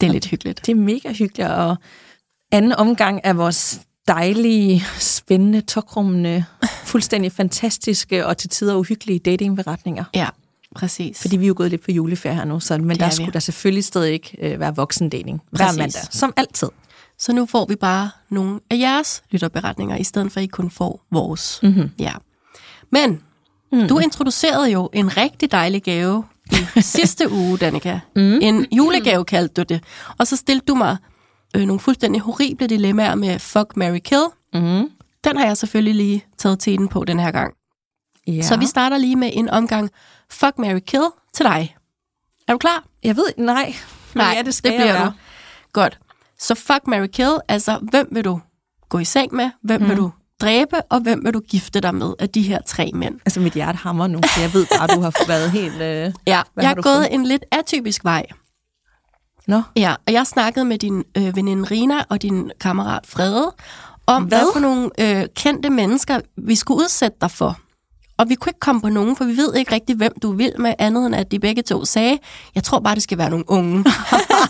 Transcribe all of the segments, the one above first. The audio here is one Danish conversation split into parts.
Det er lidt hyggeligt. Det er mega hyggeligt, og anden omgang af vores dejlige, spændende, tokrummende, fuldstændig fantastiske og til tider uhyggelige datingberetninger. Ja, præcis. Fordi vi er jo gået lidt på juleferie her nu, så, men Det der er vi. skulle der selvfølgelig stadig ikke øh, være voksendating hver Præcis. mandag, som altid. Så nu får vi bare nogle af jeres lytterberetninger, i stedet for at I kun får vores. Mm-hmm. Ja. Men mm. du introducerede jo en rigtig dejlig gave i sidste uge, Danika. Mm. En julegave kaldte du det. Og så stillede du mig øh, nogle fuldstændig horrible dilemmaer med fuck, Mary kill. Mm-hmm. Den har jeg selvfølgelig lige taget teten på den her gang. Ja. Så vi starter lige med en omgang fuck, Mary kill til dig. Er du klar? Jeg ved nej. Nej, ja, det, skal det bliver jeg du. være. Godt. Så fuck, Mary kill, altså hvem vil du gå i seng med, hvem mm. vil du dræbe, og hvem vil du gifte dig med af de her tre mænd? Altså, mit hjerte hammer nu, så jeg ved bare, at du har været helt... Øh... Ja, jeg har gået fundet? en lidt atypisk vej. Nå, Ja, og jeg snakkede med din øh, veninde Rina og din kammerat Frede om, hvad, Hvad? hvad for nogle øh, kendte mennesker vi skulle udsætte dig for. Og vi kunne ikke komme på nogen, for vi ved ikke rigtig, hvem du vil med, andet end at de begge to sagde, jeg tror bare, det skal være nogle unge.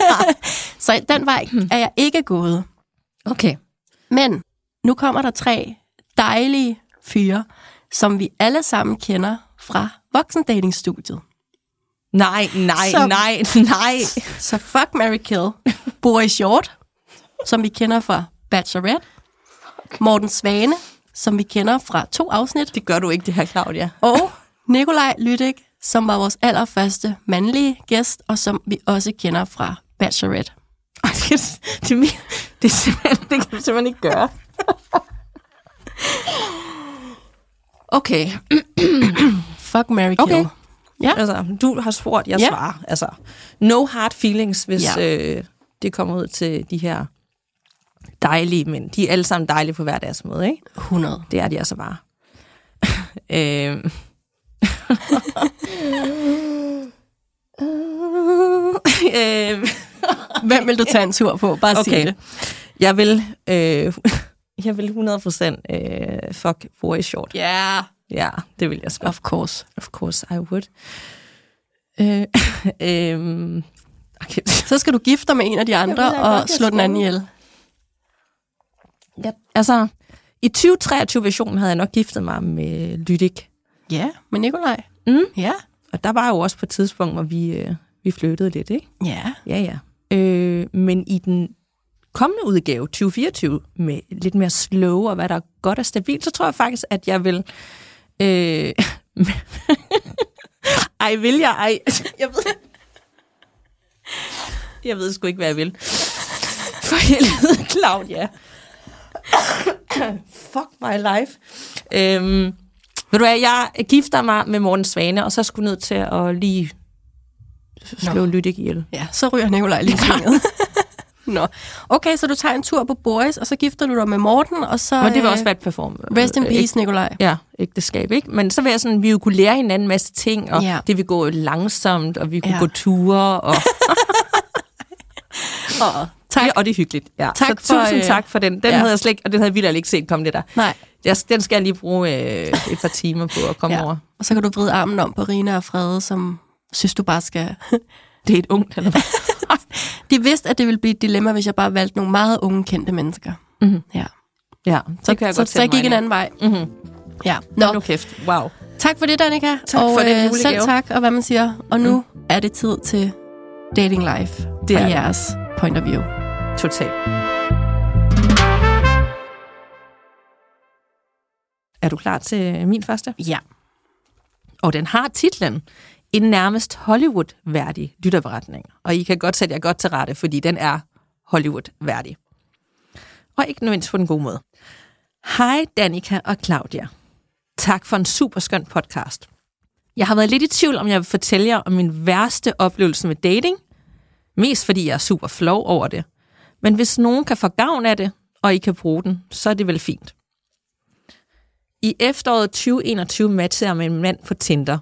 Så den vej er jeg ikke gået. okay. Men nu kommer der tre dejlige fyre, som vi alle sammen kender fra voksendatingstudiet. Nej, nej, Så- nej, nej. Så fuck, Mary Kill. Boris Hjort, som vi kender fra Bachelorette. Morten Svane, som vi kender fra to afsnit. Det gør du ikke, det her, Claudia. Og Nikolaj Lydik, som var vores allerførste mandlige gæst, og som vi også kender fra Bachelorette. Det, det, det, simpelthen, det kan du simpelthen ikke gøre. Okay, Fuck, Mary Kill. Okay. Ja. altså, du har spurgt, jeg Ja. svarer. Altså, no hard feelings, hvis Ja. øh, det kommer ud til de her dejlige mænd. De er alle sammen dejlige på hver deres måde, ikke? 100. Det er de altså bare. øhm. øhm. Hvem vil du tage en tur på? Bare okay. sig det. Jeg vil, øh, jeg vil 100% øh, fuck Boris Short. Ja, yeah, Ja, det vil jeg sgu. of course. Of course I would. Øh, øhm, okay. Så skal du gifte dig med en af de andre Jeg ved godt, og jeg slå den anden ihjel. ja, altså, i 2023-versionen havde jeg nok giftet mig med Lydik. Ja, med Nikolaj. Mm. Ja. Og der var jo også på et tidspunkt, hvor vi, øh, vi flyttede lidt, ikke? Ja. Ja, ja. Øh, men i den kommende udgave, 2024, med lidt mere slow og hvad der er godt og stabilt, så tror jeg faktisk, at jeg vil... Øh, ej, vil jeg? Ej, jeg ved... Jeg ved sgu ikke, hvad jeg vil. For helvede, Claudia. Fuck my life. Øhm, ved du hvad, jeg gifter mig med Morten Svane, og så skulle ned til at lige slå Lydik ihjel. Ja, så ryger Nikolaj lige svinget. Nå. Okay, så du tager en tur på Boris, og så gifter du dig med Morten, og så... Og det vil øh, også være et perform. Rest in øh, peace, Nikolaj. Ja, ægteskab, ikke? Men så vil jeg sådan, vi kunne lære hinanden en masse ting, og Ja. det vil gå langsomt, og vi kunne Ja. gå ture, og, Og, tak. ja, og det er hyggeligt. Ja. Tak så for, tusind øh, tak for den. Den ja. havde jeg slet ikke, og den havde vi ikke set komme det der. Nej. Jeg, den skal jeg lige bruge øh, et par timer på at komme ja. over. Og så kan du vride armen om på Rina og Frede, som synes, du bare skal... Det er et ungt, eller hvad? De vidste, at det ville blive et dilemma, hvis jeg bare valgte nogle meget unge kendte mennesker. Mhm. Ja. Ja, så kan jeg så, godt så jeg gik en anden vej. Mm-hmm. Ja. Nå, Nu kæft, wow. tak for det, Danika. Tak og for den øh, selv tak, og hvad man siger. Og nu mm. er det tid til Dating Life Det er det. jeres point of view. Totalt. Er du klar til min første? Ja. Og den har titlen en nærmest Hollywood-værdig lytterberetning. Og I kan godt sætte jer godt til rette, fordi den er Hollywood-værdig. Og ikke nødvendigvis på den gode måde. Hej Danika og Claudia. Tak for en super skøn podcast. Jeg har været lidt i tvivl, om jeg vil fortælle jer om min værste oplevelse med dating. Mest fordi jeg er super flov over det. Men hvis nogen kan få gavn af det, og I kan bruge den, så er det vel fint. I efteråret 2021 matchede jeg med en mand på Tinder.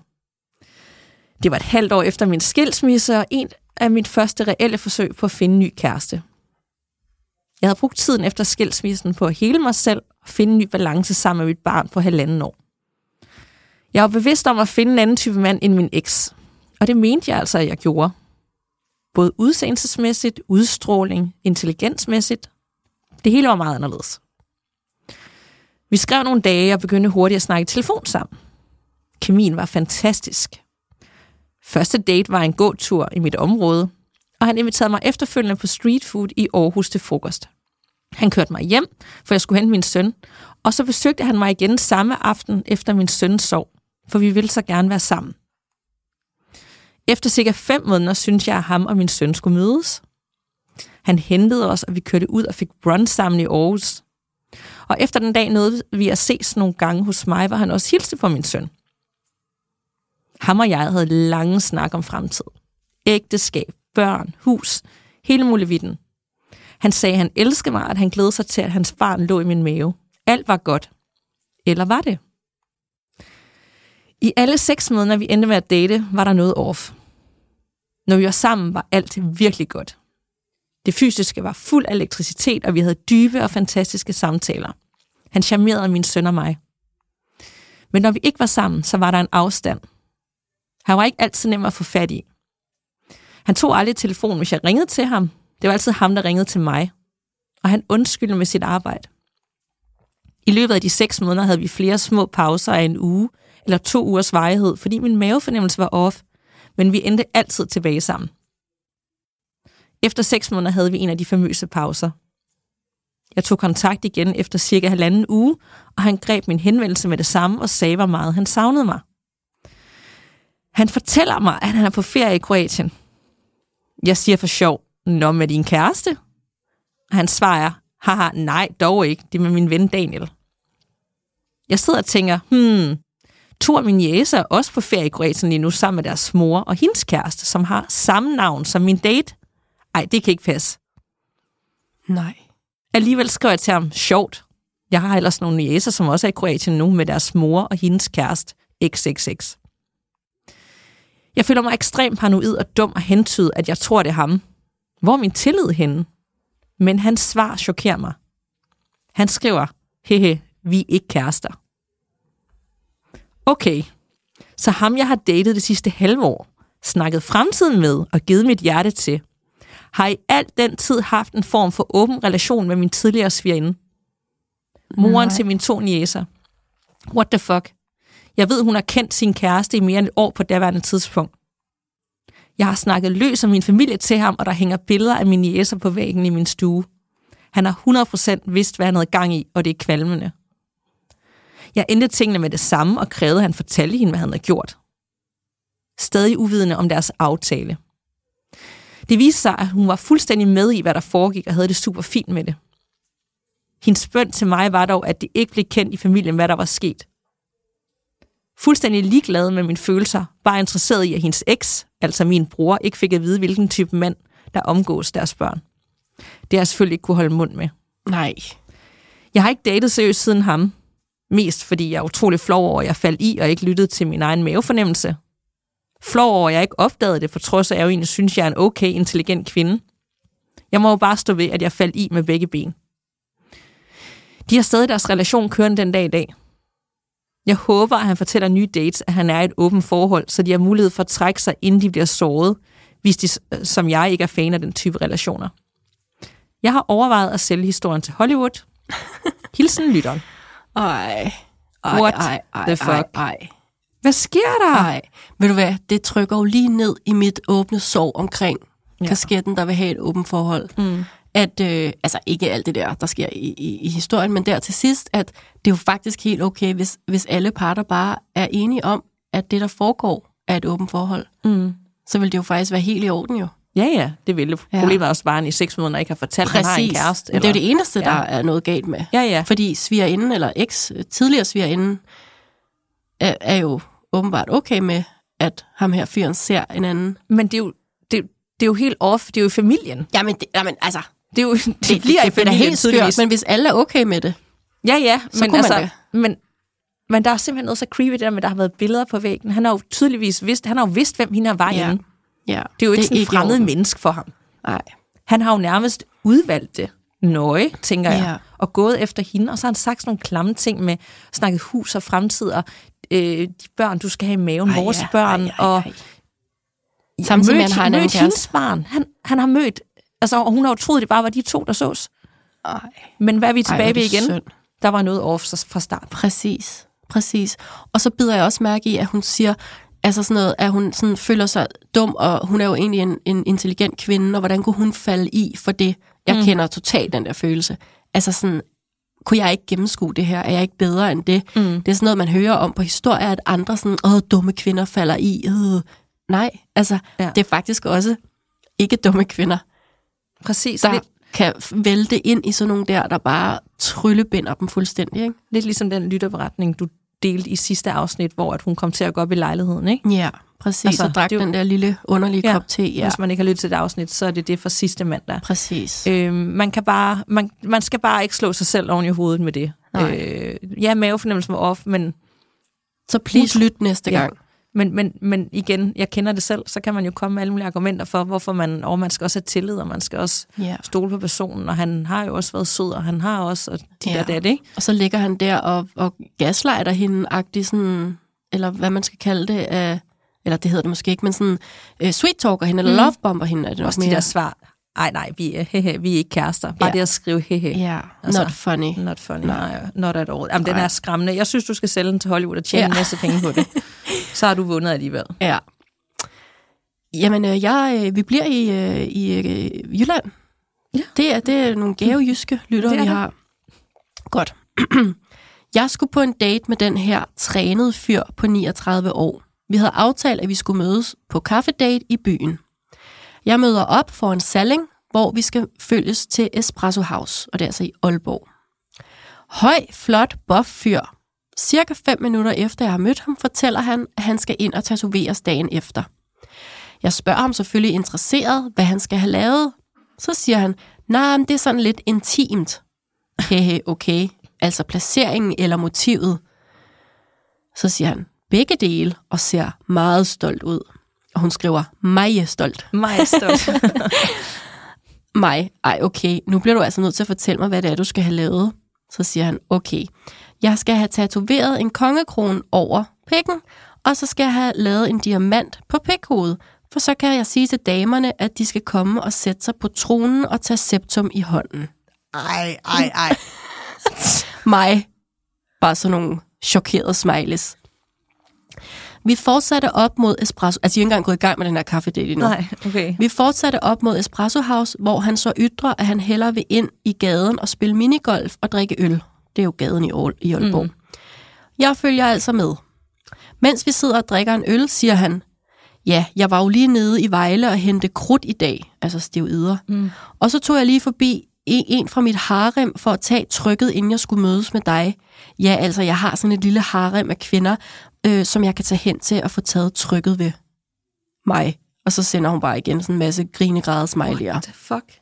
Det var et halvt år efter min skilsmisse, og en af mit første reelle forsøg på at finde en ny kæreste. Jeg havde brugt tiden efter skilsmissen på at hele mig selv og finde en ny balance sammen med mit barn på halvanden år. Jeg var bevidst om at finde en anden type mand end min eks, og det mente jeg altså, at jeg gjorde. Både udseendelsesmæssigt, udstråling, intelligensmæssigt. Det hele var meget anderledes. Vi skrev nogle dage og begyndte hurtigt at snakke i telefon sammen. Kemien var fantastisk. Første date var en gåtur i mit område, og han inviterede mig efterfølgende på street food i Aarhus til frokost. Han kørte mig hjem, for jeg skulle hente min søn, og så besøgte han mig igen samme aften efter min søn sov, for vi ville så gerne være sammen. Efter cirka fem måneder synes jeg, at ham og min søn skulle mødes. Han hentede os, og vi kørte ud og fik brunch sammen i Aarhus. Og efter den dag nåede vi at ses nogle gange hos mig, hvor han også hilste på min søn. Ham og jeg havde lange snak om fremtid. Ægteskab, børn, hus, hele muligheden. Han sagde, at han elskede mig, at han glædede sig til, at hans barn lå i min mave. Alt var godt. Eller var det? I alle seks måneder, vi endte med at date, var der noget off. Når vi var sammen, var alt virkelig godt. Det fysiske var fuld af elektricitet, og vi havde dybe og fantastiske samtaler. Han charmerede min søn og mig. Men når vi ikke var sammen, så var der en afstand. Han var ikke altid nem at få fat i. Han tog aldrig telefonen, hvis jeg ringede til ham. Det var altid ham, der ringede til mig. Og han undskyldte med sit arbejde. I løbet af de seks måneder havde vi flere små pauser af en uge eller to ugers varighed, fordi min mavefornemmelse var off, men vi endte altid tilbage sammen. Efter seks måneder havde vi en af de famøse pauser. Jeg tog kontakt igen efter cirka halvanden uge, og han greb min henvendelse med det samme og sagde, hvor meget han savnede mig. Han fortæller mig, at han er på ferie i Kroatien. Jeg siger for sjov, Nå, med din kæreste? Og han svarer, haha, nej, dog ikke, det er med min ven Daniel. Jeg sidder og tænker, hmm, to af mine jæser er også på ferie i Kroatien lige nu sammen med deres mor og hendes kæreste, som har samme navn som min date. Ej, det kan ikke passe. Nej. Alligevel skrev jeg til ham, sjovt. Jeg har ellers nogle jæser, som også er i Kroatien nu med deres mor og hendes kæreste, XXX. Jeg føler mig ekstremt paranoid og dum og hentydet, at jeg tror, det er ham. Hvor er min tillid henne? Men hans svar chokerer mig. Han skriver, hehe, vi er ikke kærester. Okay, så ham jeg har datet det sidste halve år, snakket fremtiden med og givet mit hjerte til, har i alt den tid haft en form for åben relation med min tidligere svigerinde. Moren Nej. til mine to niæser. What the fuck? Jeg ved, hun har kendt sin kæreste i mere end et år på daværende tidspunkt. Jeg har snakket løs om min familie til ham, og der hænger billeder af mine jæser på væggen i min stue. Han har 100% vidst, hvad han havde gang i, og det er kvalmende. Jeg endte tingene med det samme og krævede, at han fortalte hende, hvad han havde gjort. Stadig uvidende om deres aftale. Det viste sig, at hun var fuldstændig med i, hvad der foregik, og havde det super fint med det. Hendes bøn til mig var dog, at det ikke blev kendt i familien, hvad der var sket. Fuldstændig ligeglad med mine følelser, bare interesseret i, at hendes eks, altså min bror, ikke fik at vide, hvilken type mand, der omgås deres børn. Det har jeg selvfølgelig ikke kunne holde mund med. Nej. Jeg har ikke datet seriøst siden ham. Mest fordi jeg er utrolig flov over, at jeg faldt i og ikke lyttede til min egen mavefornemmelse. Flov over, at jeg ikke opdagede det, for trods af, at jeg jo egentlig synes, jeg er en okay, intelligent kvinde. Jeg må jo bare stå ved, at jeg faldt i med begge ben. De har stadig deres relation kørende den dag i dag. Jeg håber, at han fortæller nye dates, at han er i et åbent forhold, så de har mulighed for at trække sig, inden de bliver såret, hvis de, som jeg, ikke er fan af den type relationer. Jeg har overvejet at sælge historien til Hollywood. Hilsen lytteren. Ej. Ej, What ej, ej, the fuck? Ej, ej. Hvad sker der? Ej. Ved du hvad, det trykker jo lige ned i mit åbne sorg omkring ja. kasketten, der vil have et åbent forhold. Mm. At, øh, altså ikke alt det der, der sker i, i, i historien, men der til sidst, at det er jo faktisk helt okay, hvis, hvis alle parter bare er enige om, at det, der foregår, er et åbent forhold. Mm. Så vil det jo faktisk være helt i orden jo. Ja, ja, det ville. Ja. Problemet også bare, i seks måneder ikke har fortalt, at han har en kæreste. Men det er jo det eneste, der Ja. er noget galt med. Ja, ja. Fordi svigerinden, eller eks, tidligere svigerinden, er, er jo åbenbart okay med, at ham her fyren ser en anden. Men det er jo, det, det er jo helt off. Det er jo familien. Jamen, det, jamen altså, Det, er jo, det, det bliver i det da familien, helt skørt, men hvis alle er okay med det, Ja, ja, Så men, kunne man altså, men, men der er simpelthen noget så creepy det der med, der har været billeder på væggen. Han har jo tydeligvis vidst, han har jo vidst, hvem hende var Ja. ja. Det er jo ikke sådan i en fremmed menneske for ham. Nej. Han har jo nærmest udvalgt det nøje, tænker jeg, Ja. og gået efter hende, og så har han sagt sådan nogle klamme ting med snakket hus og fremtid, og øh, de børn, du skal have i maven, vores ja, børn, ej, ej, og ej. Samtidig med, han har en mødt hendes barn. Han, han har mødt, altså, og hun har jo troet, det bare var de to, der sås. Ej, Men hvad er vi tilbage ved igen? synd. Der var noget off fra start. Præcis, præcis. Og så bider jeg også mærke i, at hun siger, altså sådan noget, at hun sådan føler sig dum, og hun er jo egentlig en, en intelligent kvinde, og hvordan kunne hun falde i for det? Jeg mm. kender totalt den der følelse. Altså sådan, kunne jeg ikke gennemskue det her? Er jeg ikke bedre end det? Mm. Det er sådan noget, man hører om på historier, at andre sådan, åh, dumme kvinder falder i. Øh. Nej, altså, ja. det er faktisk også ikke dumme kvinder, Præcis. der Lidt, kan vælte ind i sådan nogle der, der bare tryllebinder dem fuldstændig, ikke? lidt ligesom den lytterberetning, du delte i sidste afsnit, hvor at hun kom til at gå op i lejligheden, ikke? Ja, præcis. Altså, og drak jo- den der lille underlige Ja, kop te. Ja, Hvis man ikke har lyttet til det afsnit, så er det det fra sidste mandag. præcis. Øhm, man, kan bare, man, man skal bare ikke slå sig selv oven i hovedet med det. Nej. Øh, ja, mavefornemmelsen var off, men, Så please lyt næste Ja. Men, men, men igen, jeg kender det selv, så kan man jo komme med alle mulige argumenter for, hvorfor man, og man skal også have tillid, og man skal også Ja. stole på personen, og han har jo også været sød, og han har også, og de Ja. der dat, ikke? Og så ligger han der og, og gaslighter hende agtig sådan, eller hvad man skal kalde det, af, eller det hedder det måske ikke, men sådan uh, sweet talker hende, eller Mm. lovebomber hende, er det nok Også mere. de der svar. Ej, nej, vi er, hehe, vi er ikke kærester. Bare Ja. det at skrive hehe. Ja, Altså, not funny. Not funny. Nej. Not at all. Jamen, den er skræmmende. Jeg synes, du skal sælge den til Hollywood og tjene Ja. en masse penge på det. Så har du vundet alligevel. Ja. Jamen, øh, jeg, øh, vi bliver i, øh, i øh, Jylland. Ja. Det er, det er nogle gave jyske lyttere, er vi har. Godt. jeg skulle på en date med den her trænede fyr på 39 år. Vi havde aftalt, at vi skulle mødes på kaffedate i byen. Jeg møder op for en salling, hvor vi skal følges til Espresso House, og det er altså i Aalborg. Høj, flot, buff fyr. Cirka fem minutter efter jeg har mødt ham, fortæller han, at han skal ind og tatoveres dagen efter. Jeg spørger ham selvfølgelig interesseret, hvad han skal have lavet. Så siger han, nej, nah, det er sådan lidt intimt. Hehe, okay. Altså placeringen eller motivet. Så siger han, begge dele, og ser meget stolt ud. Og hun skriver, meget stolt. Mig stolt. Mig, ej okay, nu bliver du altså nødt til at fortælle mig, hvad det er, du skal have lavet. Så siger han, okay, jeg skal have tatoveret en kongekrone over pikken, og så skal jeg have lavet en diamant på pikhovedet, for så kan jeg sige til damerne, at de skal komme og sætte sig på tronen og tage septum i hånden. ej, ej, ej. Mig, bare sådan nogle chokerede smileys. Vi fortsatte op mod Espresso, altså jeg er ikke engang gået i gang med den her kaffedate endnu. Nej, okay. Vi fortsatte op mod Espresso House, hvor han så ytrer, at han hellere vil ind i gaden og spille minigolf og drikke øl. Det er jo gaden i Aal- i Aalborg. Mm. Jeg følger altså med. Mens vi sidder og drikker en øl, siger han, ja, jeg var jo lige nede i Vejle og hente krudt i dag, altså steroider. Mm. Og så tog jeg lige forbi en, en fra mit harem for at tage trykket, inden jeg skulle mødes med dig. Ja, altså, jeg har sådan et lille harem af kvinder, øh, som jeg kan tage hen til at få taget trykket ved mig. Og så sender hun bare igen sådan en masse grinegrade smiley'er. What the fuck?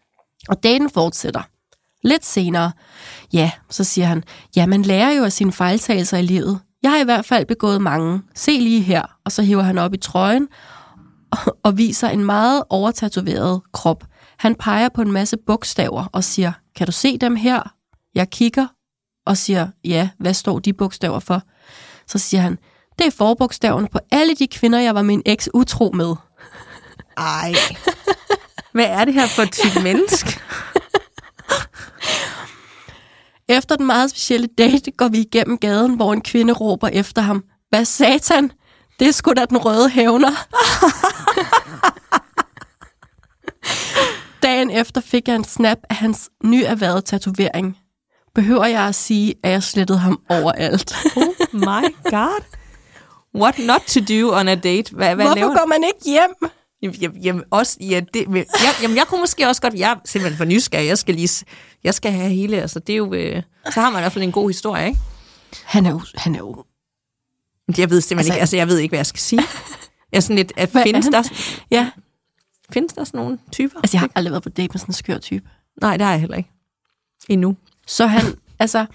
Og daten fortsætter. Lidt senere, ja, så siger han, ja, man lærer jo af sine fejltagelser i livet. Jeg har i hvert fald begået mange. Se lige her. Og så hiver han op i trøjen og, og viser en meget overtatoveret krop. Han peger på en masse bogstaver og siger, kan du se dem her? Jeg kigger og siger, ja, hvad står de bogstaver for? Så siger han, det er forbogstaverne på alle de kvinder, jeg var min eks utro med. Ej. Hvad er det her for et type menneske? Efter den meget specielle date går vi igennem gaden, hvor en kvinde råber efter ham. Hvad satan? Det er sgu da den røde hævner. Dagen efter fik jeg en snap af hans nyerhvervede tatovering. Behøver jeg at sige, at jeg slettede ham overalt? Oh my god. What not to do on a date? Hvad, hvad Hvorfor går man ikke hjem? Jamen, jamen, også, ja, det, jeg, jamen, jeg kunne måske også godt, jeg er simpelthen for nysgerrig, jeg skal lige, jeg skal have hele, altså det er jo, øh, så har man i hvert fald en god historie, ikke? Han er jo, han er jo Jeg ved simpelthen Altså- ikke, altså jeg ved ikke, hvad jeg skal sige. Jeg er sådan lidt, at findes der, Ja, findes der sådan nogle typer? altså jeg har aldrig været på date med sådan en skør type. Nej, det har jeg heller ikke. Endnu. Så han, altså,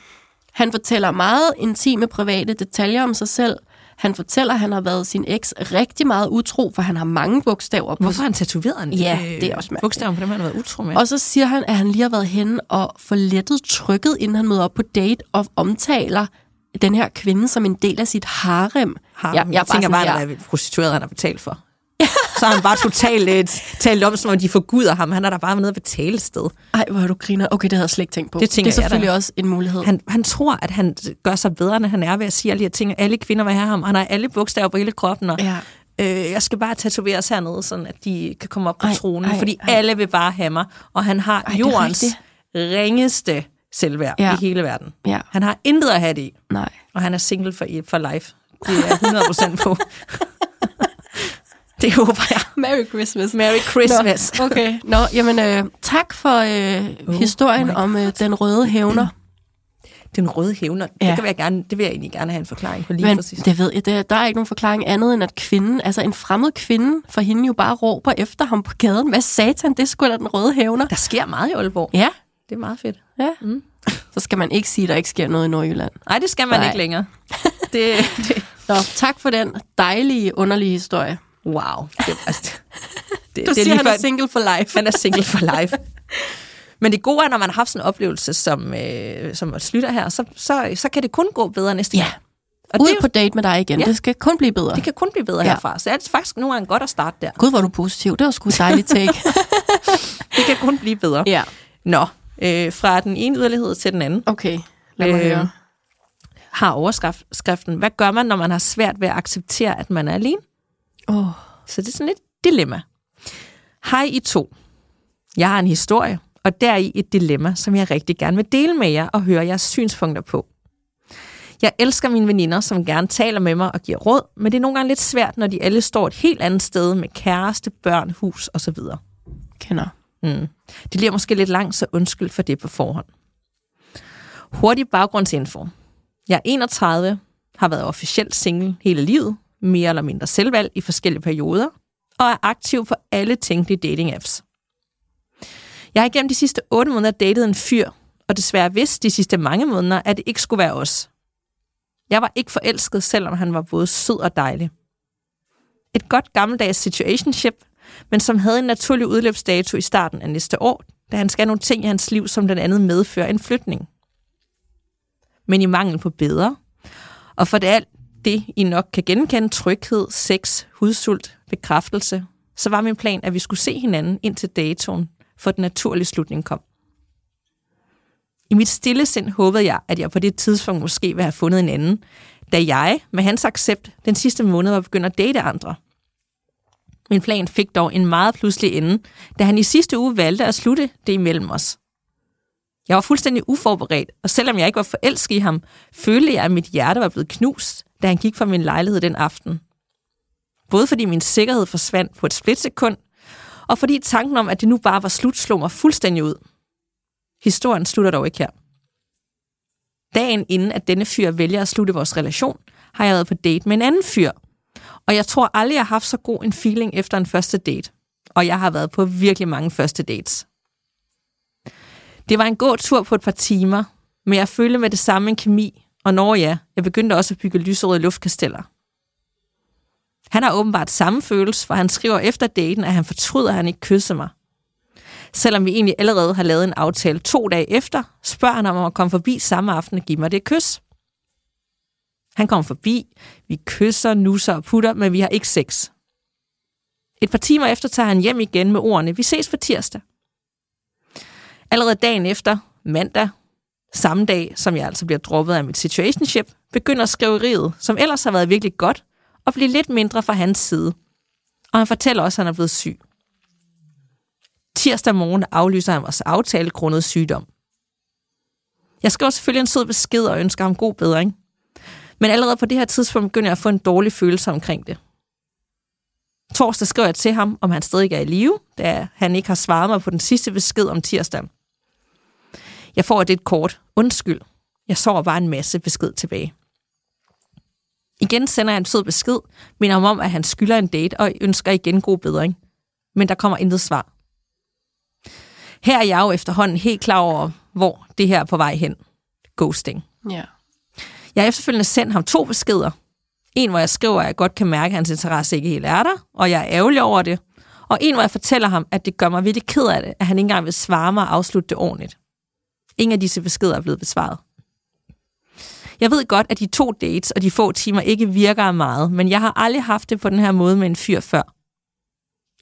han fortæller meget intime, private detaljer om sig selv. Han fortæller, at han har været sin eks rigtig meget utro, for han har mange bogstaver på Hvorfor har han tatoveret en Ja, det er også mærkeligt. bogstaver på dem, han har været utro med? Og så siger han, at han lige har været henne og forlettet trykket, inden han møder op på date, og omtaler den her kvinde som en del af sit harem. har, Ja, jeg, jeg er tænker bare, at der er prostitueret, han har betalt for. Så har han bare totalt øh, talt om, som om de forguder ham. Han har da bare været nede og betale et sted. Ej, hvor er du griner. Okay, det havde jeg slet ikke tænkt på. Det tænker det er jeg selvfølgelig også en mulighed. Han, han tror, at han gør sig bedre, end han er ved at sige alle de her ting. Alle kvinder vil have ham. Han har alle bogstaver på hele kroppen. Og, Ja. øh, jeg skal bare tatoveres hernede, sådan at de kan komme op på Ej, tronen. ej, fordi ej. alle vil bare have mig. Og han har Ej, er jordens ringeste selvværd Ja. i hele verden. Ja, Han har intet at have det i. nej. Og han er single for, for life. Det er jeg 100% på. det håber jeg. Merry Christmas. Merry Christmas. Nå, okay. Nå, jamen, øh, tak for øh, Oh historien om øh, den røde hævner. Den røde hævner, Ja. det, kan jeg gerne, det vil jeg egentlig gerne have en forklaring på lige Men præcis. det ved jeg, det, der er ikke nogen forklaring andet end, at kvinden, altså en fremmed kvinde, for hende jo bare råber efter ham på gaden. Hvad satan, det skulle da den røde hævner. Der sker meget i Aalborg. Ja, Det er meget fedt. ja. Mm. Så skal man ikke sige, at der ikke sker noget i Nordjylland. Nej, det skal man Nej. ikke længere. Det, det, Nå, tak for den dejlige, underlige historie. Wow. Det, altså, det, Du det siger, lige han er single for life. Han er single for life. Men det gode er, når man har haft sådan en oplevelse, som, øh, som slutter her, så, så, så kan det kun gå bedre næste Ja. gang. Og Ud det, er på date med dig igen. Ja. Det skal kun blive bedre. det kan kun blive bedre Ja. herfra. Så det er faktisk nogle gange godt at starte der. Gud, hvor er du positiv. Det var sgu dejligt take. Det kan kun blive bedre. ja, Nå, øh, fra den ene yderlighed til den anden. okay. Lad mig Øh, høre. har overskriften, hvad gør man, når man har svært ved at acceptere, at man er alene? Oh. Så det er sådan et dilemma. Hej I to. Jeg har en historie, og deri et dilemma, som jeg rigtig gerne vil dele med jer og høre jeres synspunkter på. Jeg elsker mine veninder, som gerne taler med mig og giver råd, men det er nogle gange lidt svært, når de alle står et helt andet sted med kæreste, børn, hus osv. Kender. Mm. Det bliver måske lidt langt, så undskyld for det på forhånd. Hurtig baggrundsinfo. Jeg er 31, har været officielt single hele livet, mere eller mindre selvvalg i forskellige perioder, og er aktiv på alle tænkelige dating-apps. Jeg har igennem de sidste 8 måneder datet en fyr, og desværre vidste de sidste mange måneder, at det ikke skulle være os. Jeg var ikke forelsket, selvom han var både sød og dejlig. Et godt gammeldags situationship, men som havde en naturlig udløbsdato i starten af næste år, da han skal have nogle ting i hans liv, som den andet medfører en flytning. Men i mangel på bedre, og for det alt det, I nok kan genkende, tryghed, sex, hudsult, bekræftelse, så var min plan, at vi skulle se hinanden indtil datoen, for den naturlige slutning kom. I mit stille sind håbede jeg, at jeg på det tidspunkt måske ville have fundet en anden, da jeg, med hans accept, den sidste måned var begyndt at date andre. Min plan fik dog en meget pludselig ende, da han i sidste uge valgte at slutte det imellem os. Jeg var fuldstændig uforberedt, og selvom jeg ikke var forelsket i ham, følte jeg, at mit hjerte var blevet knust, da han gik fra min lejlighed den aften. Både fordi min sikkerhed forsvandt på et splitsekund, og fordi tanken om, at det nu bare var slut, slog mig fuldstændig ud. Historien slutter dog ikke her. Dagen inden, at denne fyr vælger at slutte vores relation, har jeg været på date med en anden fyr. Og jeg tror aldrig, jeg har haft så god en feeling efter en første date. Og jeg har været på virkelig mange første dates. Det var en god tur på et par timer, men jeg følte med det samme en kemi, og når ja, jeg begyndte også at bygge lyserøde luftkasteller. Han har åbenbart samme følelse, for han skriver efter daten, at han fortryder, at han ikke kyssede mig. Selvom vi egentlig allerede har lavet en aftale to dage efter, spørger han om at komme forbi samme aften og give mig det kys. Han kommer forbi, vi kysser, nusser og putter, men vi har ikke sex. Et par timer efter tager han hjem igen med ordene, vi ses for tirsdag. Allerede dagen efter, mandag, samme dag, som jeg altså bliver droppet af mit situationship, begynder skriveriet, som ellers har været virkelig godt, at blive lidt mindre fra hans side. Og han fortæller også, at han er blevet syg. Tirsdag morgen aflyser han vores aftale grundet sygdom. Jeg skriver selvfølgelig en sød besked og ønsker ham god bedring. Men allerede på det her tidspunkt begynder jeg at få en dårlig følelse omkring det. Torsdag skriver jeg til ham, om han stadig er i live, da han ikke har svaret mig på den sidste besked om tirsdag. Jeg får det et kort. Undskyld. Jeg sover bare en masse besked tilbage. Igen sender jeg en sød besked, minder ham om, at han skylder en date, og ønsker igen god bedring. Men der kommer intet svar. Her er jeg jo efterhånden helt klar over, hvor det her er på vej hen. Ghosting. Ja. Jeg har efterfølgende sendt ham to beskeder. En, hvor jeg skriver, at jeg godt kan mærke, at hans interesse ikke helt er der, og jeg er ærgerlig over det. Og en, hvor jeg fortæller ham, at det gør mig virkelig ked af det, at han ikke engang vil svare mig og afslutte det ordentligt. Ingen af disse beskeder er blevet besvaret. Jeg ved godt, at de to dates og de få timer ikke virker af meget, men jeg har aldrig haft det på den her måde med en fyr før.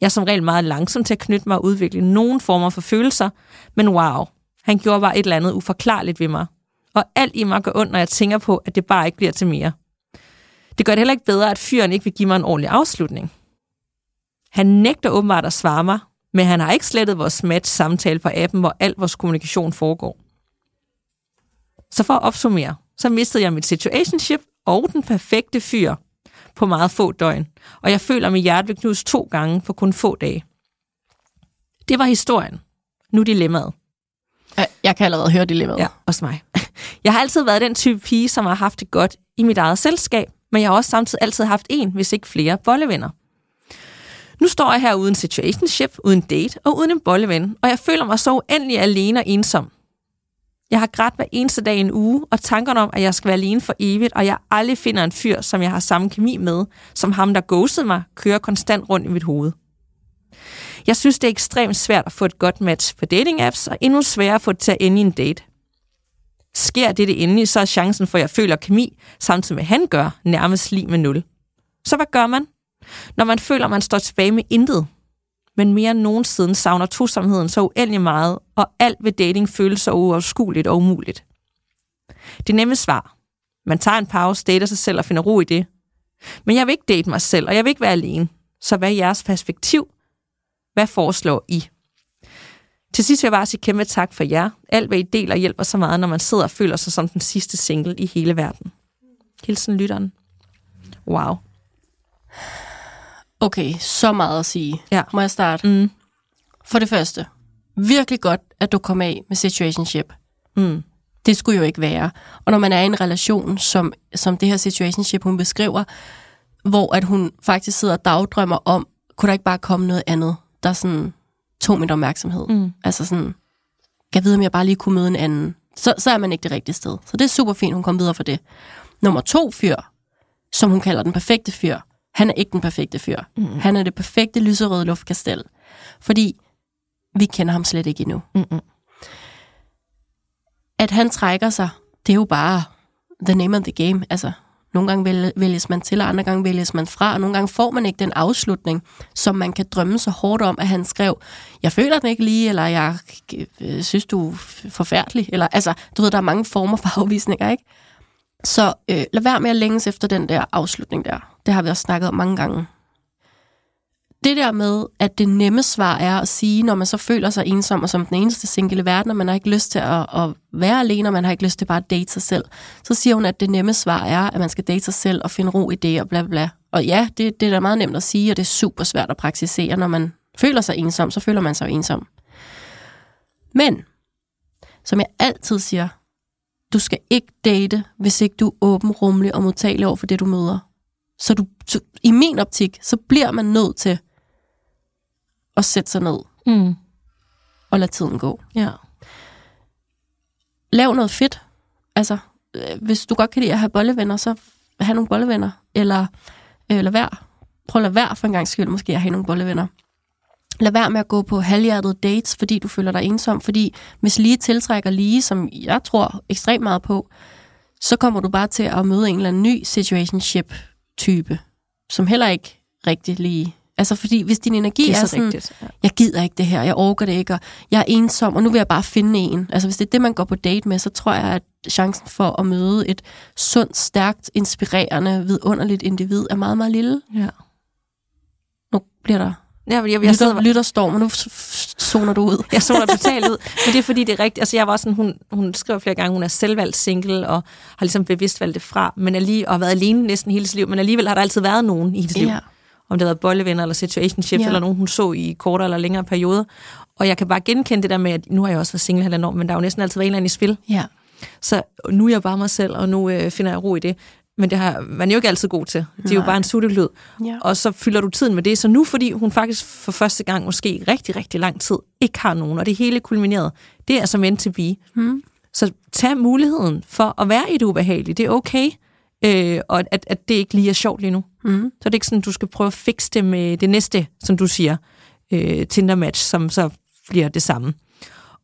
Jeg er som regel meget langsom til at knytte mig og udvikle nogen former for følelser, men wow, han gjorde bare et eller andet uforklarligt ved mig. Og alt i mig går ondt, når jeg tænker på, at det bare ikke bliver til mere. Det gør det heller ikke bedre, at fyren ikke vil give mig en ordentlig afslutning. Han nægter åbenbart at svare mig, men han har ikke slettet vores match-samtale på appen, hvor al vores kommunikation foregår. Så for at opsummere, så mistede jeg mit situationship og den perfekte fyr på meget få døgn, og jeg føler mit hjerte vil knuse to gange på kun få dage. Det var historien. Nu dilemmaet. Jeg kan allerede høre dilemmaet. Ja, også mig. Jeg har altid været den type pige, som har haft det godt i mit eget selskab, men jeg har også samtidig altid haft en, hvis ikke flere, bollevenner. Nu står jeg her uden situationship, uden date og uden en bolleven, og jeg føler mig så uendelig alene og ensom. Jeg har grædt hver eneste dag en uge, og tankerne om, at jeg skal være alene for evigt, og jeg aldrig finder en fyr, som jeg har samme kemi med, som ham, der ghostede mig, kører konstant rundt i mit hoved. Jeg synes, det er ekstremt svært at få et godt match på dating-apps, og endnu sværere at få det til at ende i en date. Sker det det endelig, så er chancen for, at jeg føler kemi, samtidig med at han gør, nærmest lige med nul. Så hvad gør man? Når man føler, at man står tilbage med intet, men mere end nogensinde savner tosomheden så uendelig meget, og alt ved dating føles så uoverskueligt og umuligt. Det nemme svar. Man tager en pause, dater sig selv og finder ro i det. Men jeg vil ikke date mig selv, og jeg vil ikke være alene. Så hvad er jeres perspektiv? Hvad foreslår I? Til sidst vil jeg bare sige kæmpe tak for jer. Alt, hvad I deler, hjælper så meget, når man sidder og føler sig som den sidste single i hele verden. Hilsen lytteren. Wow. Okay, så meget at sige. Ja. Må jeg starte? Mm. For det første, virkelig godt, at du kom af med situationship. Mm. Det skulle jo ikke være. Og når man er i en relation, som, som det her situationship, hun beskriver, hvor at hun faktisk sidder og dagdrømmer om, kunne der ikke bare komme noget andet, der sådan tog mit opmærksomhed. Mm. Altså sådan, kan jeg vide, om jeg bare lige kunne møde en anden. Så, så er man ikke det rigtige sted. Så det er super fint, hun kom videre for det. Nummer to fyr, som hun kalder den perfekte fyr, han er ikke den perfekte fyr. Mm. Han er det perfekte lyserøde luftkastel. Fordi vi kender ham slet ikke endnu. Mm-mm. At han trækker sig, det er jo bare the name of the game. Altså, nogle gange vælge- vælges man til, og andre gange vælges man fra, og nogle gange får man ikke den afslutning, som man kan drømme så hårdt om, at han skrev, jeg føler den ikke lige, eller jeg øh, synes, du er forfærdelig. Eller, altså, du ved, der er mange former for afvisninger, ikke? Så øh, lad være med at længes efter den der afslutning der. Det har vi også snakket om mange gange. Det der med, at det nemme svar er at sige, når man så føler sig ensom, og som den eneste single i verden, og man har ikke lyst til at, at være alene, og man har ikke lyst til bare at date sig selv, så siger hun, at det nemme svar er, at man skal date sig selv og finde ro i det, og bla bla bla. Og ja, det, det er da meget nemt at sige, og det er super svært at praktisere. Når man føler sig ensom, så føler man sig jo ensom. Men, som jeg altid siger, du skal ikke date, hvis ikke du er åben, rummelig og modtagelig over for det, du møder. Så, du, så i min optik, så bliver man nødt til at sætte sig ned Mm. og lade tiden gå. Ja. Lav noget fedt. Altså, øh, hvis du godt kan lide at have bollevenner, så have nogle bollevenner. Eller øh, lad være. Prøv at lade være for en gang skyld måske at have nogle bollevenner. Lad være med at gå på halvhjertede dates, fordi du føler dig ensom. Fordi hvis lige tiltrækker lige, som jeg tror ekstremt meget på, så kommer du bare til at møde en eller anden ny situationship-type, som heller ikke rigtig lige... Altså fordi hvis din energi Det er er, så sådan, rigtigt. Ja. jeg gider ikke det her, jeg orker det ikke, og jeg er ensom, og nu vil jeg bare finde en. Altså hvis det er det, man går på date med, så tror jeg, at chancen for at møde et sundt, stærkt, inspirerende, vidunderligt individ er meget, meget lille. Ja. Nu bliver der Ja, jeg, jeg, jeg, sidder, lytter, lytterstorm, og nu zoner du ud. jeg så totalt ud. Men det er fordi, det er rigtigt. Altså, jeg var sådan, hun, hun skriver flere gange, hun er selvvalgt single, og har ligesom bevidst valgt det fra, men er lige, og har været alene næsten hele sit liv, men alligevel har der altid været nogen i hendes liv. Ja. Om det har været bollevenner, eller situationship, Ja. eller nogen, hun så i kortere eller længere perioder. Og jeg kan bare genkende det der med, at nu har jeg også været single halvandet år, men der er jo næsten altid været en eller anden i spil. Ja. Så nu er jeg bare mig selv, og nu øh, finder jeg ro i det. Men det har man jo ikke altid god til. Det er jo Nej. bare en suttelyd. Ja. Og så fylder du tiden med det. Så nu, fordi hun faktisk for første gang, måske rigtig, rigtig lang tid, ikke har nogen, og det hele kulmineret, det er altså meant to be. Mm. Så tag muligheden for at være i det ubehagelige. Det er okay. Øh, og at, at det ikke lige er sjovt lige nu. Mm. Så er det ikke sådan, du skal prøve at fikse det med det næste, som du siger, øh, Tinder-match, som så bliver det samme.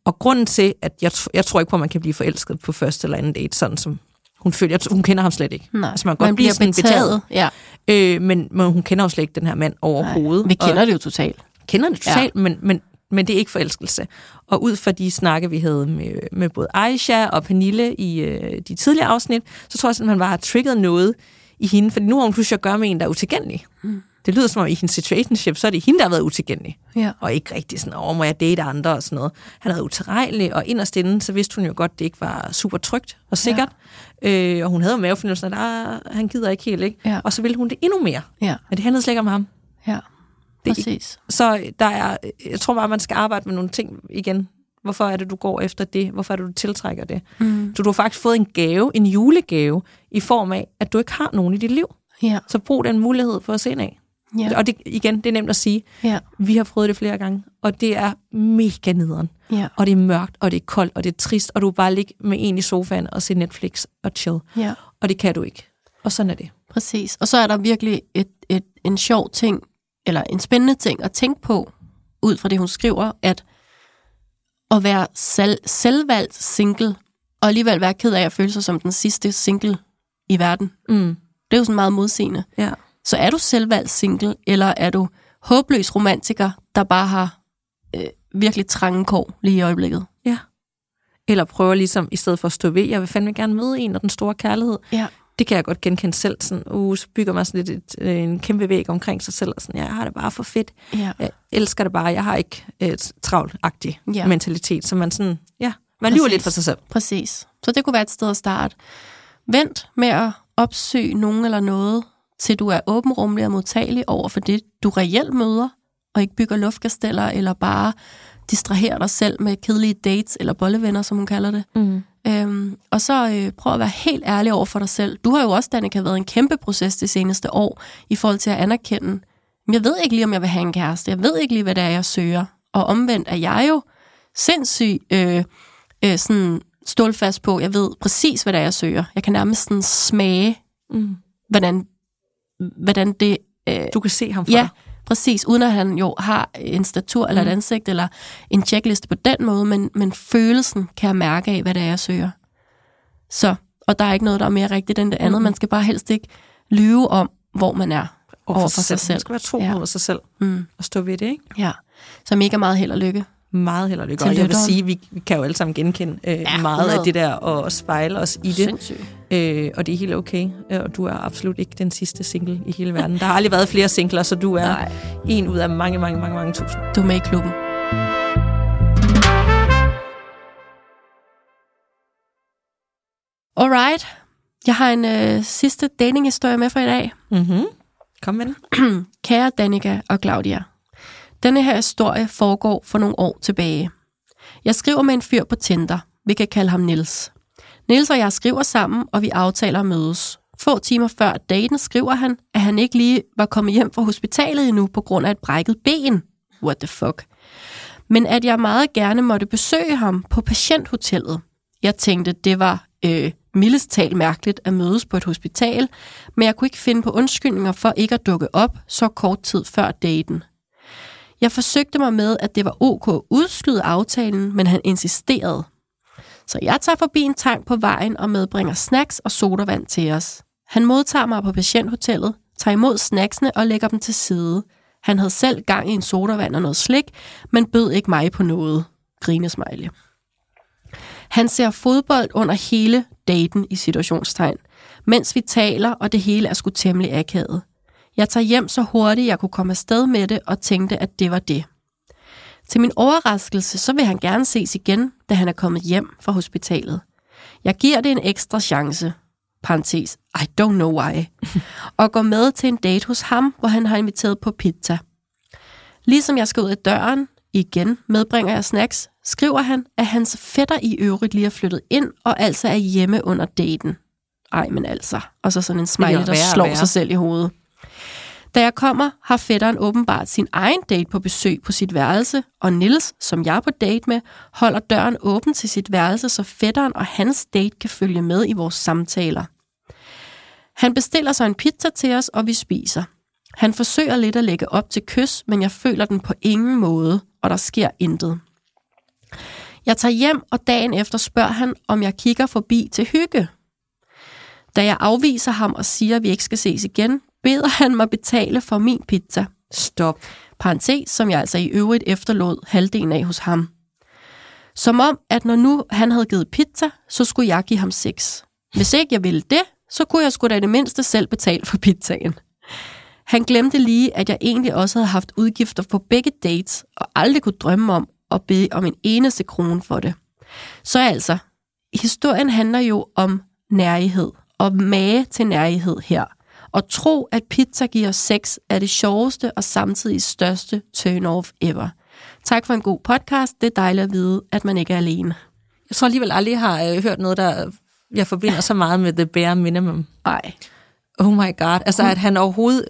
Og grunden til, at jeg, jeg tror ikke på, at man kan blive forelsket på første eller anden date, sådan som hun tror, hun kender ham slet ikke. Nej, Altså, man kan godt blive sådan betaget. Ja. Øh, men, men hun kender jo slet ikke den her mand overhovedet. Vi kender og det jo totalt. kender det totalt, ja. men, men, men det er ikke forelskelse. Og ud fra de snakke, vi havde med, med både Aisha og Pernille i øh, de tidligere afsnit, så tror jeg simpelthen, man bare har trigget noget i hende, for nu har hun pludselig at gøre med en, der er utilgængelig. Mm. Det lyder som om i hendes situationship, så er det hende, der har været utilgængelig. Ja. Og ikke rigtig sådan, åh, må jeg date andre og sådan noget. Han havde utilregnelig, og inderst inde, så vidste hun jo godt, det ikke var super trygt og sikkert. Ja. Øh, og hun havde jo mavefornemmelsen, at ah, han gider ikke helt, ikke? Ja. Og så ville hun det endnu mere. Ja. Men det handlede slet ikke om ham. Ja. Det er Præcis. Så der er, jeg tror bare, man skal arbejde med nogle ting igen. Hvorfor er det, du går efter det? Hvorfor er det, du tiltrækker det? Mm. Så du har faktisk fået en gave, en julegave, i form af, at du ikke har nogen i dit liv. Ja. Så brug den mulighed for at se ind af. Ja. Og det, igen, det er nemt at sige. Ja. Vi har prøvet det flere gange, og det er mega nederen. Ja. Og det er mørkt, og det er koldt, og det er trist, og du er bare ligge med en i sofaen og se Netflix og chill. Ja. Og det kan du ikke. Og sådan er det. Præcis. Og så er der virkelig et, et, en sjov ting, eller en spændende ting at tænke på, ud fra det, hun skriver, at at være selv, selvvalgt single, og alligevel være ked af at føle sig som den sidste single i verden. Mm. Det er jo sådan meget modsigende. Ja. Så er du selvvalgt single, eller er du håbløs romantiker, der bare har øh, virkelig trange kår lige i øjeblikket? ja. Eller prøver ligesom, i stedet for at stå ved, jeg vil fandme gerne møde en og den store kærlighed. Ja. det kan jeg godt genkende selv. Sådan, uh, så bygger man sådan lidt et, øh, en kæmpe væg omkring sig selv. Og sådan, jeg har det bare for fedt. Ja. Jeg elsker det bare. Jeg har ikke et travlt-agtig Ja. mentalitet. Så man sådan, ja, man lyver Præcis. lidt for sig selv. Præcis. Så det kunne være et sted at starte. Vent med at opsøge nogen eller noget, til du er åbenrummelig og modtagelig over for det, du reelt møder, og ikke bygger luftkasteller, eller bare distraherer dig selv med kedelige dates, eller bollevenner, som hun kalder det. Mm. Øhm, og så øh, prøv at være helt ærlig over for dig selv. Du har jo også, Danika, været en kæmpe proces det seneste år, i forhold til at anerkende, "Men jeg ved ikke lige, om jeg vil have en kæreste. Jeg ved ikke lige, hvad det er, jeg søger. Og omvendt er jeg jo sindssygt øh, øh, sådan stålfast på, jeg ved præcis, hvad det er, jeg søger. Jeg kan nærmest sådan smage, Mm. hvordan, hvordan det... Øh, Du kan se ham for ja, dig. præcis. Uden at han jo har en statur eller et Mm. ansigt, eller en checkliste på den måde, men, men følelsen kan jeg mærke af, hvad det er, jeg søger. Så, og der er ikke noget, der er mere rigtigt end det andet. Mhm. Man skal bare helst ikke lyve om, hvor man er. Over for sig selv. Man skal være tro Ja. over sig selv Mm. og stå ved det, ikke? Ja. Så mega meget held og lykke. Meget lykke. Til Og jeg vil sige, vi, vi kan jo alle sammen genkende øh, Ja, meget 100. af det der og spejle os i det. Øh, og det er helt okay. Øh, Og du er absolut ikke den sidste single i hele verden. Der har aldrig været flere singler, så du er Nej. en ud af mange, mange, mange, mange tusind. Du er med i klubben. Alright. Jeg har en øh, sidste datinghistorie med for i dag. Mm-hmm. Kom med den. Kære Danika og Claudia. Denne her historie foregår for nogle år tilbage. Jeg skriver med en fyr på Tinder. Vi kan kalde ham Nils. Nils og jeg skriver sammen, og vi aftaler at mødes. Få timer før daten skriver han, at han ikke lige var kommet hjem fra hospitalet endnu på grund af et brækket ben. What the fuck? Men at jeg meget gerne måtte besøge ham på patienthotellet. Jeg tænkte, det var øh, mildest talt mærkeligt at mødes på et hospital, men jeg kunne ikke finde på undskyldninger for ikke at dukke op så kort tid før daten. Jeg forsøgte mig med, at det var ok at udskyde aftalen, men han insisterede. Så jeg tager forbi en tank på vejen og medbringer snacks og sodavand til os. Han modtager mig på patienthotellet, tager imod snacksene og lægger dem til side. Han havde selv gang i en sodavand og noget slik, men bød ikke mig på noget. Grinesmejle. Han ser fodbold under hele daten i situationstegn, mens vi taler, og det hele er sgu temmelig akavet. Jeg tager hjem så hurtigt, jeg kunne komme afsted med det, og tænkte, at det var det. Til min overraskelse, så vil han gerne ses igen, da han er kommet hjem fra hospitalet. Jeg giver det en ekstra chance, parentes, I don't know why, og går med til en date hos ham, hvor han har inviteret på pizza. Ligesom jeg skal ud af døren, igen medbringer jeg snacks, skriver han, at hans fætter i øvrigt lige er flyttet ind, og altså er hjemme under daten. ej, men altså. Og så sådan en smiley, der slår sig selv i hovedet. Da jeg kommer, har fætteren åbenbart sin egen date på besøg på sit værelse, og Nils, som jeg er på date med, holder døren åben til sit værelse, så fætteren og hans date kan følge med i vores samtaler. Han bestiller sig en pizza til os, og vi spiser. Han forsøger lidt at lægge op til kys, men jeg føler den på ingen måde, og der sker intet. Jeg tager hjem, og dagen efter spørger han, om jeg kigger forbi til hygge. Da jeg afviser ham og siger, at vi ikke skal ses igen, beder han mig betale for min pizza. Stop. Parentes, som jeg altså i øvrigt efterlod halvdelen af hos ham. Som om, at når nu han havde givet pizza, så skulle jeg give ham sex. Hvis ikke jeg ville det, så kunne jeg sgu da i det mindste selv betale for pizzaen. Han glemte lige, at jeg egentlig også havde haft udgifter på begge dates, og aldrig kunne drømme om at bede om en eneste krone for det. Så altså, historien handler jo om nærighed, og mage til nærighed her. Og tro, at pizza giver sex, er det sjoveste og samtidig største turn-off ever. Tak for en god podcast. Det er dejligt at vide, at man ikke er alene. Jeg tror alligevel aldrig, jeg har øh, hørt noget, der jeg forbinder så meget med the bare minimum. Ej. Oh my god. Altså, at han overhovedet...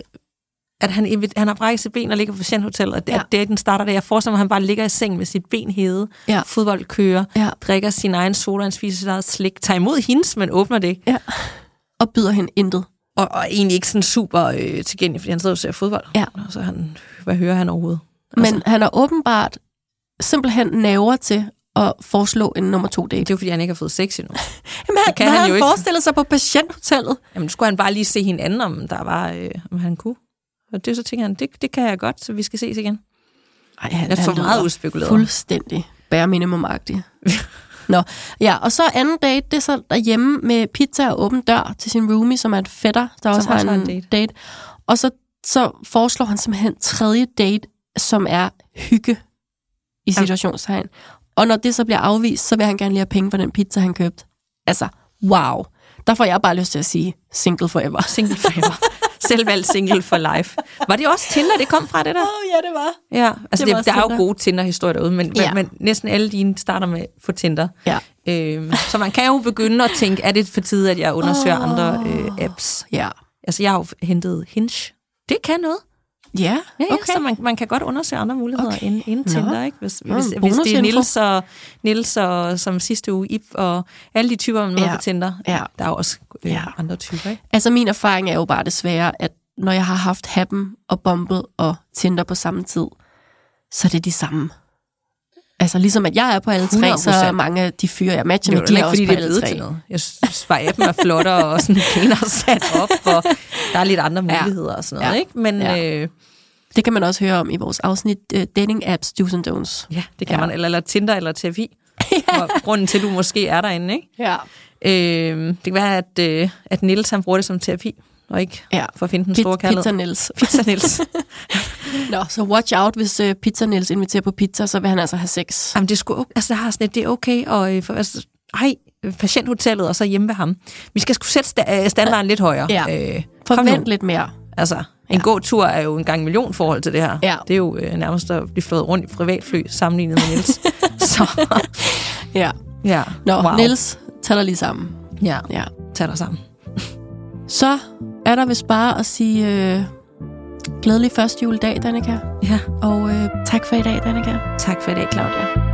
At han, han har brækket sit ben og ligger på patienthotellet, og Ja. daten starter der. Jeg forestiller mig, at han bare ligger i seng med sit ben hævet, Ja. fodbold kører, Ja. drikker sin egen soda, han spiser sit eget slik, tager imod hendes, men åbner det ikke. Ja. Og byder hende intet. Og, og egentlig ikke sådan super øh, tilgængelig, fordi han sidder og ser fodbold. Ja. Og så han, hvad hører han overhovedet? Men han er åbenbart simpelthen naver til at foreslå en nummer to date. Det er jo, fordi han ikke har fået sex endnu. Jamen, han, kan han han jo ikke. forestillet sig på patienthotellet. Jamen, skulle han bare lige se hinanden, om der var, øh, om han kunne. Og det så tænker han, det, det kan jeg godt, så vi skal ses igen. Ej, han, Jeg er for lyder meget udspekuleret. Fuldstændig bare minimum-agtig. Nå, ja, og så anden date, det er så derhjemme med pizza og åben dør til sin roomie, som er en fætter, der også har en, har date. en date. Og så, så foreslår han simpelthen tredje date, som er hygge i situationstegn. Og når det så bliver afvist, så vil han gerne lige have penge for den pizza, han købte. Altså, wow. Der får jeg bare lyst til at sige, single forever. Single forever. Selvvalgt single for life. Var det også Tinder, det kom fra, det der? Åh, oh, ja, det var. Ja, altså Det var det der er jo Tinder. gode Tinder-historier derude, men, Ja. men, men næsten alle dine starter med på Tinder. Ja. Øhm, så man kan jo begynde at tænke, er det for tid, at jeg undersøger oh. andre øh, apps? Ja. Altså, jeg har jo hentet Hinge. Det kan noget. Ja, Ja, okay. så man, man kan godt undersøge andre muligheder Okay. end, end Nå. Tinder, ikke? Hvis, hvis, hvis det er. Nils og, Nils og som sidste uge, Ip og alle de typer, man møder Ja. på Tinder. Ja. Der er jo også øh, Ja. andre typer, ikke? Altså min erfaring er jo bare desværre, at når jeg har haft Happen og Bumble og Tinder på samme tid, så er det de samme. Altså ligesom at jeg er på alle tre, så er 100%. mange af de fyre, jeg matcher er med, de er også fordi på alle tre. til noget. Jeg synes bare, appen er flottere og sådan pænere sat op, og der er lidt andre Ja. muligheder og sådan noget, Ja. ikke? Men Ja. ja. Øh, Det kan man også høre om i vores afsnit uh, Dating Apps, Do's and Don'ts. ja, det kan Ja. ja. man. Eller, eller Tinder eller terapi. ja. Grunden til, at du måske er derinde, ikke? Ja. Øh, det kan være, at, øh, at Nils han bruger det som terapi, og ikke ja. for at finde den store Pizza, kærlighed. Nils. Pizza Nils. Nå, så watch out, hvis uh, Pizza Nils inviterer på pizza, så vil han altså have sex. Jamen, det er sgu, altså, der har sådan et, det er okay, og øh, for, altså, ej, patienthotellet, og så hjemme ved ham. Vi skal sgu sætte sta- øh, standarden lidt højere. Ja. Øh. Forvent lidt mere. Altså, en Ja. god tur er jo en gang million forhold til det her. Ja. Det er jo øh, nærmest at blive flået rundt i privatfly sammenlignet med Niels. så, Ja. ja. Nå, wow. Niels, tag dig lige sammen. Ja, Ja. tag dig sammen. Så er der vist bare at sige øh, glædelig første juledag, Danika. Ja, Og øh, tak for i dag, Danika. tak for i dag, Claudia.